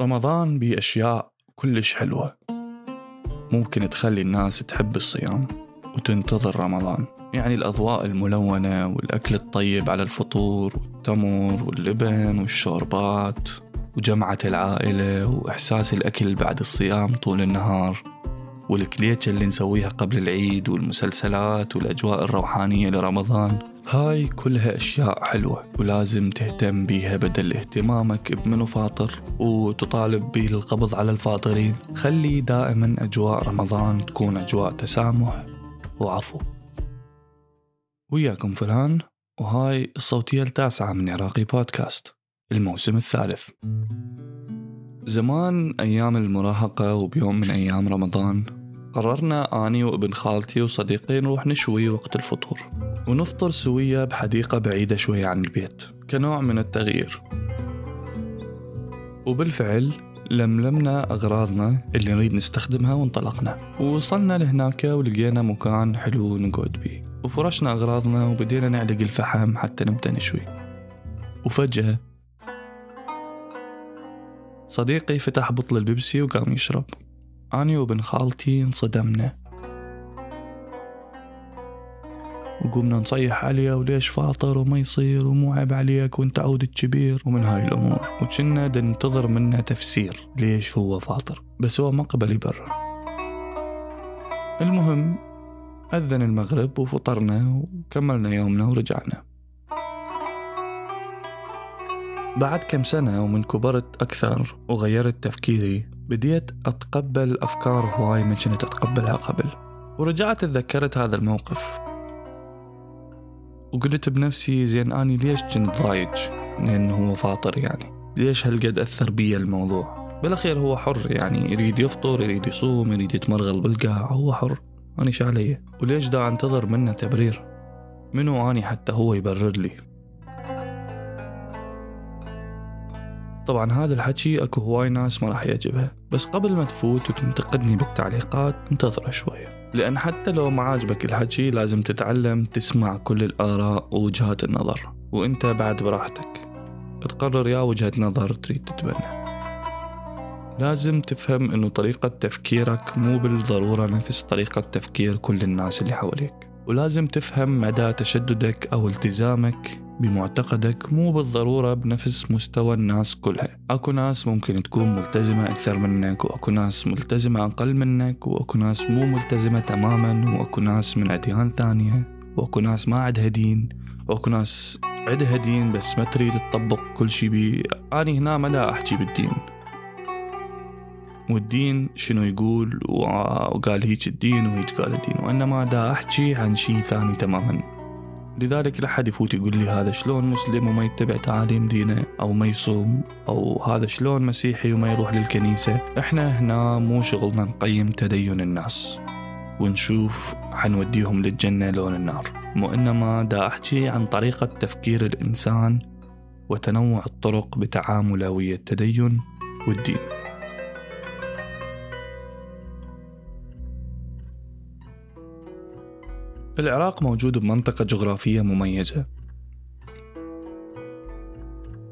رمضان بيه أشياء كلش حلوة. ممكن تخلي الناس تحب الصيام وتنتظر رمضان. يعني الأضواء الملونة والأكل الطيب على الفطور والتمر واللبن والشوربات وجمعة العائلة وإحساس الأكل بعد الصيام طول النهار والكليتشة اللي نسويها قبل العيد والمسلسلات والأجواء الروحانية لرمضان. هاي كلها أشياء حلوة ولازم تهتم بيها بدل اهتمامك بمنو فاطر وتطالب به القبض على الفاطرين. خلي دائما أجواء رمضان تكون أجواء تسامح وعفو. وياكم فلان وهاي الصوتية التاسعة من عراقي بودكاست الموسم الثالث. زمان أيام المراهقة وبيوم من أيام رمضان قررنا أني وابن خالتي وصديقي نروح نشوي وقت الفطور. ونفطر سوية بحديقة بعيدة شوية عن البيت كنوع من التغيير. وبالفعل لملمنا أغراضنا اللي نريد نستخدمها وانطلقنا. ووصلنا لهناك ولقينا مكان حلو نقعد بيه. وفرشنا أغراضنا وبدينا نعلق الفحم حتى نبدأ نشوي. وفجأة صديقي فتح بطل البيبسي وقام يشرب. أنا وابن خالتي انصدمنا. وقمنا نصيح عليه وليش فاطر وما يصير ومو عيب عليك وانت عود الكبير ومن هاي الأمور. وكنا ننتظر منه تفسير. ليش هو فاطر؟ بس هو ما قبل يبرر. المهم أذن المغرب وفطرنا وكملنا يومنا ورجعنا. بعد كم سنة ومن كبرت أكثر وغيرت تفكيري بديت أتقبل أفكار هواي ما كنت أتقبلها قبل. ورجعت تذكرت هذا الموقف. وقلت بنفسي زين أني ليش كنت ضايج لأنه هو فاطر يعني؟ ليش هالقد أثر بي الموضوع؟ بالأخير هو حر يعني يريد يفطر يريد يصوم يريد يتمرغل بالقاع هو حر. أنا علي وليش دا أنتظر منه تبرير؟ منو أني حتى هو يبرر لي؟ طبعا هذا الحكي أكو هواي ناس ما راح يعجبها. بس قبل ما تفوت وتنتقدني بالتعليقات انتظر شوية. لأن حتى لو ما عاجبك الحكي لازم تتعلم تسمع كل الآراء ووجهات النظر. وإنت بعد براحتك. تقرر يا وجهة نظر تريد تتبنى. لازم تفهم إنه طريقة تفكيرك مو بالضرورة نفس طريقة تفكير كل الناس اللي حواليك. ولازم تفهم مدى تشددك أو التزامك بمعتقدك مو بالضرورة بنفس مستوى الناس كلها. أكو ناس ممكن تكون ملتزمة أكثر منك وأكو ناس ملتزمة أقل منك وأكو ناس مو ملتزمة تماما وأكو ناس من أديان ثانية وأكو ناس ما عندها دين وأكو ناس عندها دين بس ما تريد تطبق كل شي بي. أنا هنا ما دا أحكي بالدين. والدين شنو يقول؟ وقال هيك الدين وهيك قال الدين وإنما دا أحكي عن شيء ثاني تماما. لذلك لا حد يفوت يقول لي هذا شلون مسلم وما يتبع تعاليم دينه أو ما يصوم أو هذا شلون مسيحي وما يروح للكنيسة. إحنا هنا مو شغلنا نقيم تدين الناس. ونشوف حنوديهم للجنة لون النار. مو إنما دا أحكي عن طريقة تفكير الإنسان وتنوع الطرق بتعامله ويا التدين والدين. العراق موجود بمنطقة جغرافية مميزة.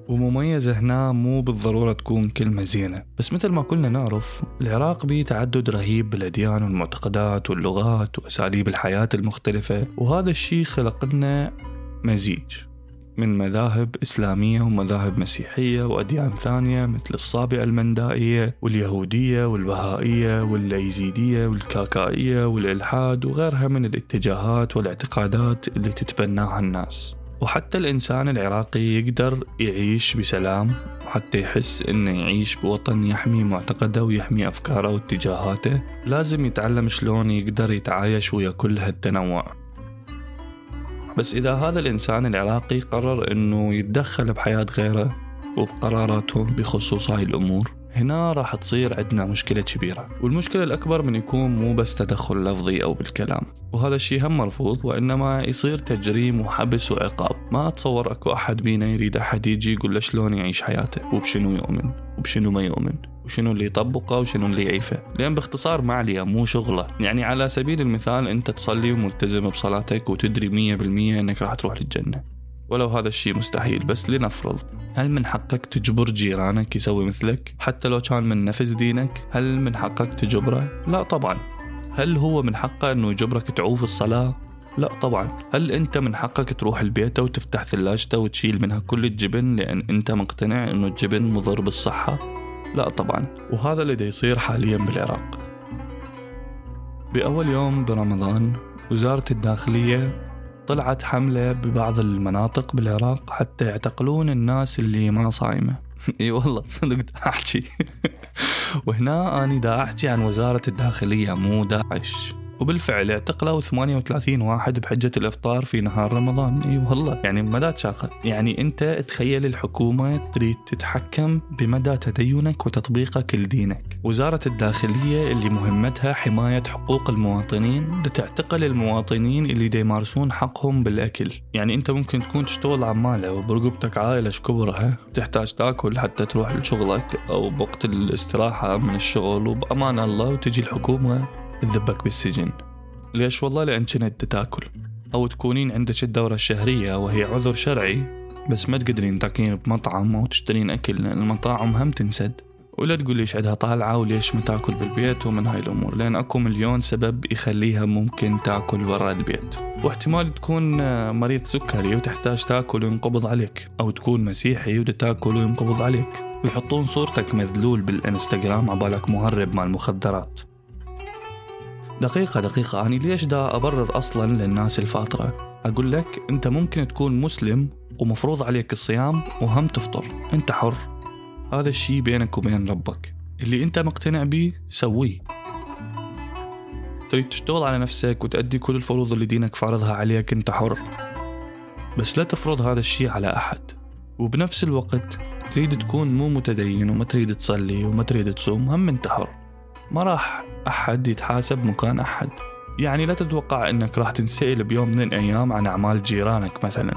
ومميزة هنا مو بالضرورة تكون كلمة زينة. بس مثل ما كلنا نعرف العراق بيه تعدد رهيب بالأديان والمعتقدات واللغات وأساليب الحياة المختلفة. وهذا الشيء خلق لنا مزيج. من مذاهب إسلامية ومذاهب مسيحية وأديان ثانية مثل الصابئة المندائية واليهودية والبهائية والأيزيدية والكاكائية والإلحاد وغيرها من الاتجاهات والاعتقادات اللي تتبناها الناس. وحتى الإنسان العراقي يقدر يعيش بسلام حتى يحس إنه يعيش بوطن يحمي معتقده ويحمي أفكاره واتجاهاته. لازم يتعلم شلون يقدر يتعايش ويا كل هالتنوع. بس إذا هذا الإنسان العراقي قرر أنه يتدخل بحياة غيره وبقراراتهم بخصوص هاي الأمور هنا راح تصير عندنا مشكلة كبيرة والمشكلة الأكبر من يكون مو بس تدخل لفظي أو بالكلام وهذا الشيء هم مرفوض وإنما يصير تجريم وحبس وعقاب ما أتصور أكو أحد بينا يريد أحد يجي يقول له شلون يعيش حياته وبشنو يؤمن وبشنو ما يؤمن وشنو اللي يطبقه وشنو اللي يعيفه لأن باختصار ما عليه مو شغلة. يعني على سبيل المثال أنت تصلي وملتزم بصلاتك وتدري مية بالمية أنك راح تروح للجنة. ولو هذا الشيء مستحيل بس لنفرض هل من حقك تجبر جيرانك يسوي مثلك؟ حتى لو كان من نفس دينك هل من حقك تجبره؟ لا طبعا. هل هو من حقه إنه يجبرك تعوف الصلاة؟ لا طبعا. هل أنت من حقك تروح البيت وتفتح ثلاجته وتشيل منها كل الجبن لأن أنت مقتنع إنه الجبن مضر بالصحة؟ لا طبعا. وهذا اللي يصير حاليا بالعراق. بأول يوم برمضان وزارة الداخلية طلعت حملة ببعض المناطق بالعراق حتى يعتقلون الناس اللي ما صايمة. إي والله صدق أحكي. وهنا اني دا أحكي عن وزارة الداخلية مو داعش. وبالفعل اعتقلوا 38 واحد بحجة الإفطار في نهار رمضان. إي والله يعني مدى تشاقة يعني أنت تخيل الحكومة تريد تتحكم بمدى تدينك وتطبيقك لدينك. وزارة الداخلية اللي مهمتها حماية حقوق المواطنين تعتقل المواطنين اللي يمارسون حقهم بالأكل. يعني أنت ممكن تكون تشتغل عمالة وبرقبتك عائلة كبرها تحتاج تاكل حتى تروح لشغلك أو بوقت الاستراحة من الشغل. وبأمان الله وتجي الحكومة تذبك بالسجن. ليش والله؟ لأن كنت تأكل. أو تكونين عندك الدورة الشهرية وهي عذر شرعي بس ما تقدرين تاكلين بمطعم أو تشترين أكل لأن المطاعم هم تنسد. ولا تقول ليش عندها طالعة وليش ما تأكل بالبيت ومن هاي الأمور لأن أكو مليون سبب يخليها ممكن تأكل برا البيت. واحتمال تكون مريض سكري وتحتاج تأكل وينقبض عليك أو تكون مسيحي وتاكل وينقبض عليك. ويحطون صورتك مذلول بالإنستغرام عبالك مهرب مال مخدرات دقيقة دقيقة. أنا ليش دا أبرر أصلا للناس الفاطرة؟ أقول لك أنت ممكن تكون مسلم ومفروض عليك الصيام وهم تفطر. أنت حر. هذا الشي بينك وبين ربك. اللي أنت مقتنع بيه سويه. تريد تشتغل على نفسك وتأدي كل الفروض اللي دينك فارضها عليك أنت حر. بس لا تفرض هذا الشي على أحد. وبنفس الوقت تريد تكون مو متدين وما تريد تصلي وما تريد تصوم هم أنت حر. ما راح أحد يتحاسب مكان أحد. يعني لا تتوقع أنك راح تنسأل بيوم من الأيام عن أعمال جيرانك مثلا.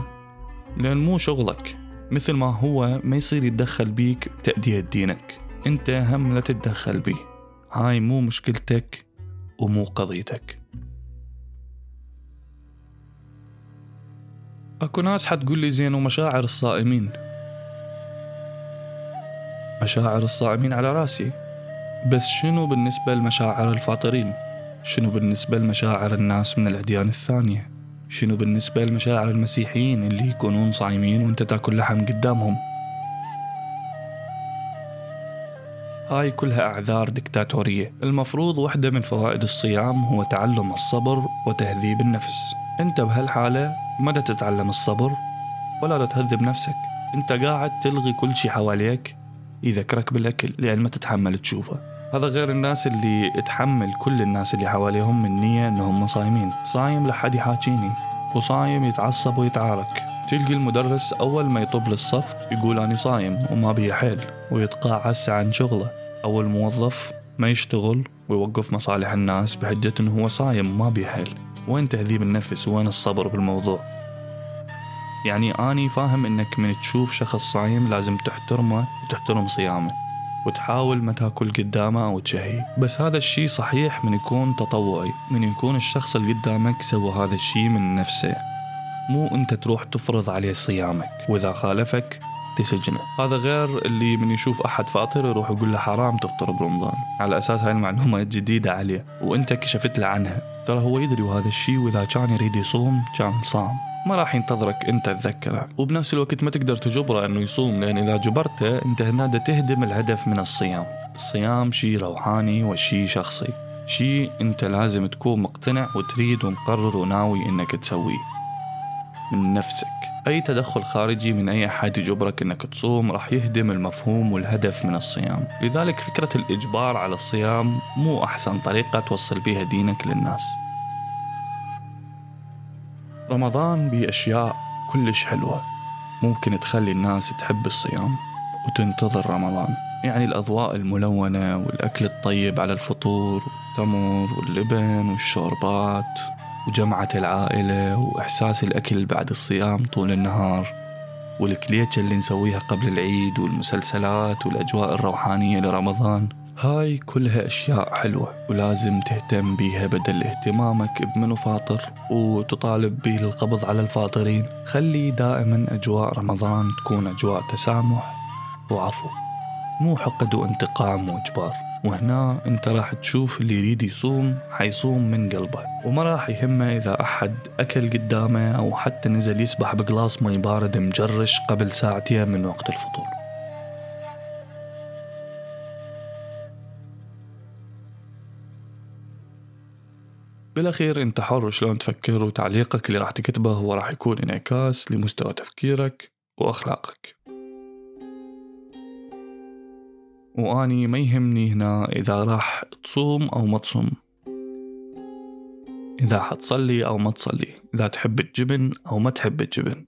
لأن مو شغلك. مثل ما هو ما يصير يتدخل بيك بتأدية دينك. أنت هم لا تتدخل بيه. هاي مو مشكلتك ومو قضيتك. أكو ناس حتقول لي زين ومشاعر الصائمين. مشاعر الصائمين على رأسي. بس شنو بالنسبة لمشاعر الفاطرين؟ شنو بالنسبة لمشاعر الناس من الأديان الثانية؟ شنو بالنسبة لمشاعر المسيحيين اللي يكونون صايمين وانت تاكل لحم قدامهم؟ هاي كلها أعذار دكتاتورية المفروض واحدة من فوائد الصيام هو تعلم الصبر وتهذيب النفس انت بهالحالة ما تتعلم الصبر ولا تهذب نفسك انت قاعد تلغي كل شي حواليك يذكرك بالأكل لأن ما تتحمل تشوفه هذا غير الناس اللي تحمل كل الناس اللي حواليهم من نية إنهم صايمين. صايم لحد يحاكيني وصايم يتعصب ويتعارك. تلقي المدرس أول ما يطب للصف يقول أنا صايم وما بي حيل ويتقاعس عن شغله. أو الموظف ما يشتغل ويوقف مصالح الناس بحجة إنه هو صايم ما بي حيل. وين تهذيب النفس؟ وين الصبر بالموضوع؟ يعني أني فاهم إنك من تشوف شخص صايم لازم تحترمه وتحترم صيامه. وتحاول ما تاكل قدامه أو تشهي بس هذا الشيء صحيح من يكون تطوعي من يكون الشخص اللي قدامك سوى هذا الشيء من نفسه. مو أنت تروح تفرض عليه صيامك. وإذا خالفك تسجنه هذا غير اللي من يشوف أحد فاطر يروح يقول له حرام تفطر برمضان. على أساس هاي المعلومة جديدة عليه وأنت كشفت له عنها. ترى هو يدري وهذا الشيء وإذا كان يريد يصوم كان صام. ما راح ينتظرك أنت تذكره. وبنفس الوقت ما تقدر تجبره إنه يصوم لأن إذا جبرته أنت هنا تهدم الهدف من الصيام. الصيام شيء روحاني وشيء شخصي. شيء أنت لازم تكون مقتنع وتريد ومقرر وناوي إنك تسويه. من نفسك. أي تدخل خارجي من أي أحد يجبرك إنك تصوم راح يهدم المفهوم والهدف من الصيام. لذلك فكرة الإجبار على الصيام مو أحسن طريقة توصل بها دينك للناس. رمضان بأشياء كلش حلوة. ممكن تخلي الناس تحب الصيام وتنتظر رمضان. يعني الأضواء الملونة والأكل الطيب على الفطور والتمر واللبن والشوربات. وجمعة العائلة وإحساس الأكل بعد الصيام طول النهار والكليتشة اللي نسويها قبل العيد والمسلسلات والأجواء الروحانية لرمضان. هاي كلها أشياء حلوة ولازم تهتم بيها بدل اهتمامك بمنو فاطر وتطالب بالقبض على الفاطرين. خلي دائما أجواء رمضان تكون أجواء تسامح وعفو مو حقد وانتقام وإجبار. وهنا انت راح تشوف اللي يريد يصوم حيصوم من قلبه. وما راح يهمه إذا أحد أكل قدامه أو حتى نزل يسبح بقلاص مي بارد مجرش قبل ساعتين من وقت الفطور. بالأخير أنت حر شلون تفكر وتعليقك اللي راح تكتبه هو راح يكون انعكاس لمستوى تفكيرك وأخلاقك. وأني ما يهمني هنا إذا راح تصوم أو ما تصوم. إذا حتصلي أو ما تصلي إذا تحب الجبن أو ما تحب الجبن.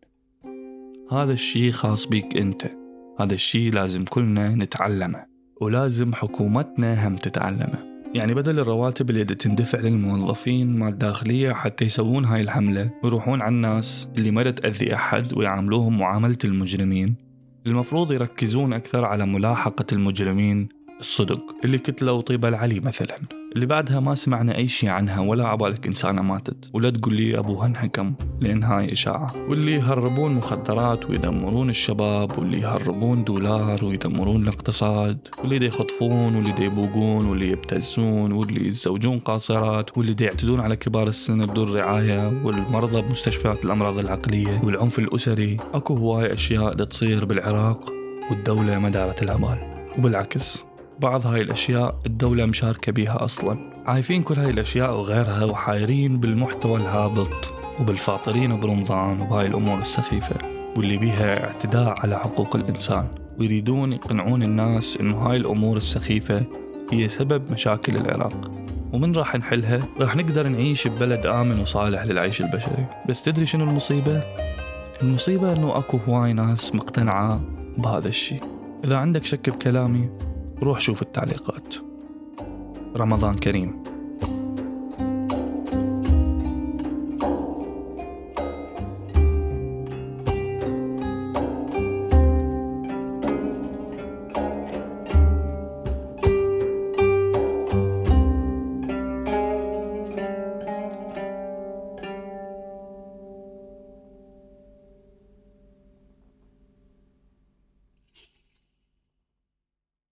هذا الشي خاص بيك أنت. هذا الشي لازم كلنا نتعلمه ولازم حكومتنا هم تتعلمه. يعني بدل الرواتب اللي تندفع للموظفين مال الداخلية حتى يسوون هاي الحملة ويروحون على الناس اللي ما تأذي أحد ويعاملوهم معاملة المجرمين. المفروض يركزون أكثر على ملاحقة المجرمين الصدق اللي كتلوا طيبة العلي مثلا. اللي بعدها ما سمعنا أي شيء عنها ولا عبالك إنسانة ماتت. ولا تقول لي أبوها انحكم لأن هاي إشاعة. واللي يهربون مخدرات ويدمرون الشباب واللي يهربون دولار ويدمرون الاقتصاد. واللي دي يخطفون واللي دي يبوقون واللي يبتزون واللي يتزوجون قاصرات واللي دي يعتدون على كبار السن بدون رعاية. والمرضى بمستشفيات الأمراض العقلية والعنف الأسري. أكو هواي أشياء تصير بالعراق والدولة ما دارت الأبال وبالعكس. بعض هاي الأشياء الدولة مشاركة بيها أصلا. عايفين كل هاي الأشياء وغيرها وحايرين بالمحتوى الهابط وبالفاطرين برمضان وبهاي الأمور السخيفة واللي بيها اعتداء على حقوق الإنسان. ويريدون يقنعون الناس إنه هاي الأمور السخيفة هي سبب مشاكل العراق. ومن راح نحلها؟ راح نقدر نعيش ببلد آمن وصالح للعيش البشري. بس تدري شنو المصيبة؟ المصيبة إنه أكو هواي ناس مقتنعة بهذا الشيء. إذا عندك شك بكلامي روح شوف التعليقات. رمضان كريم.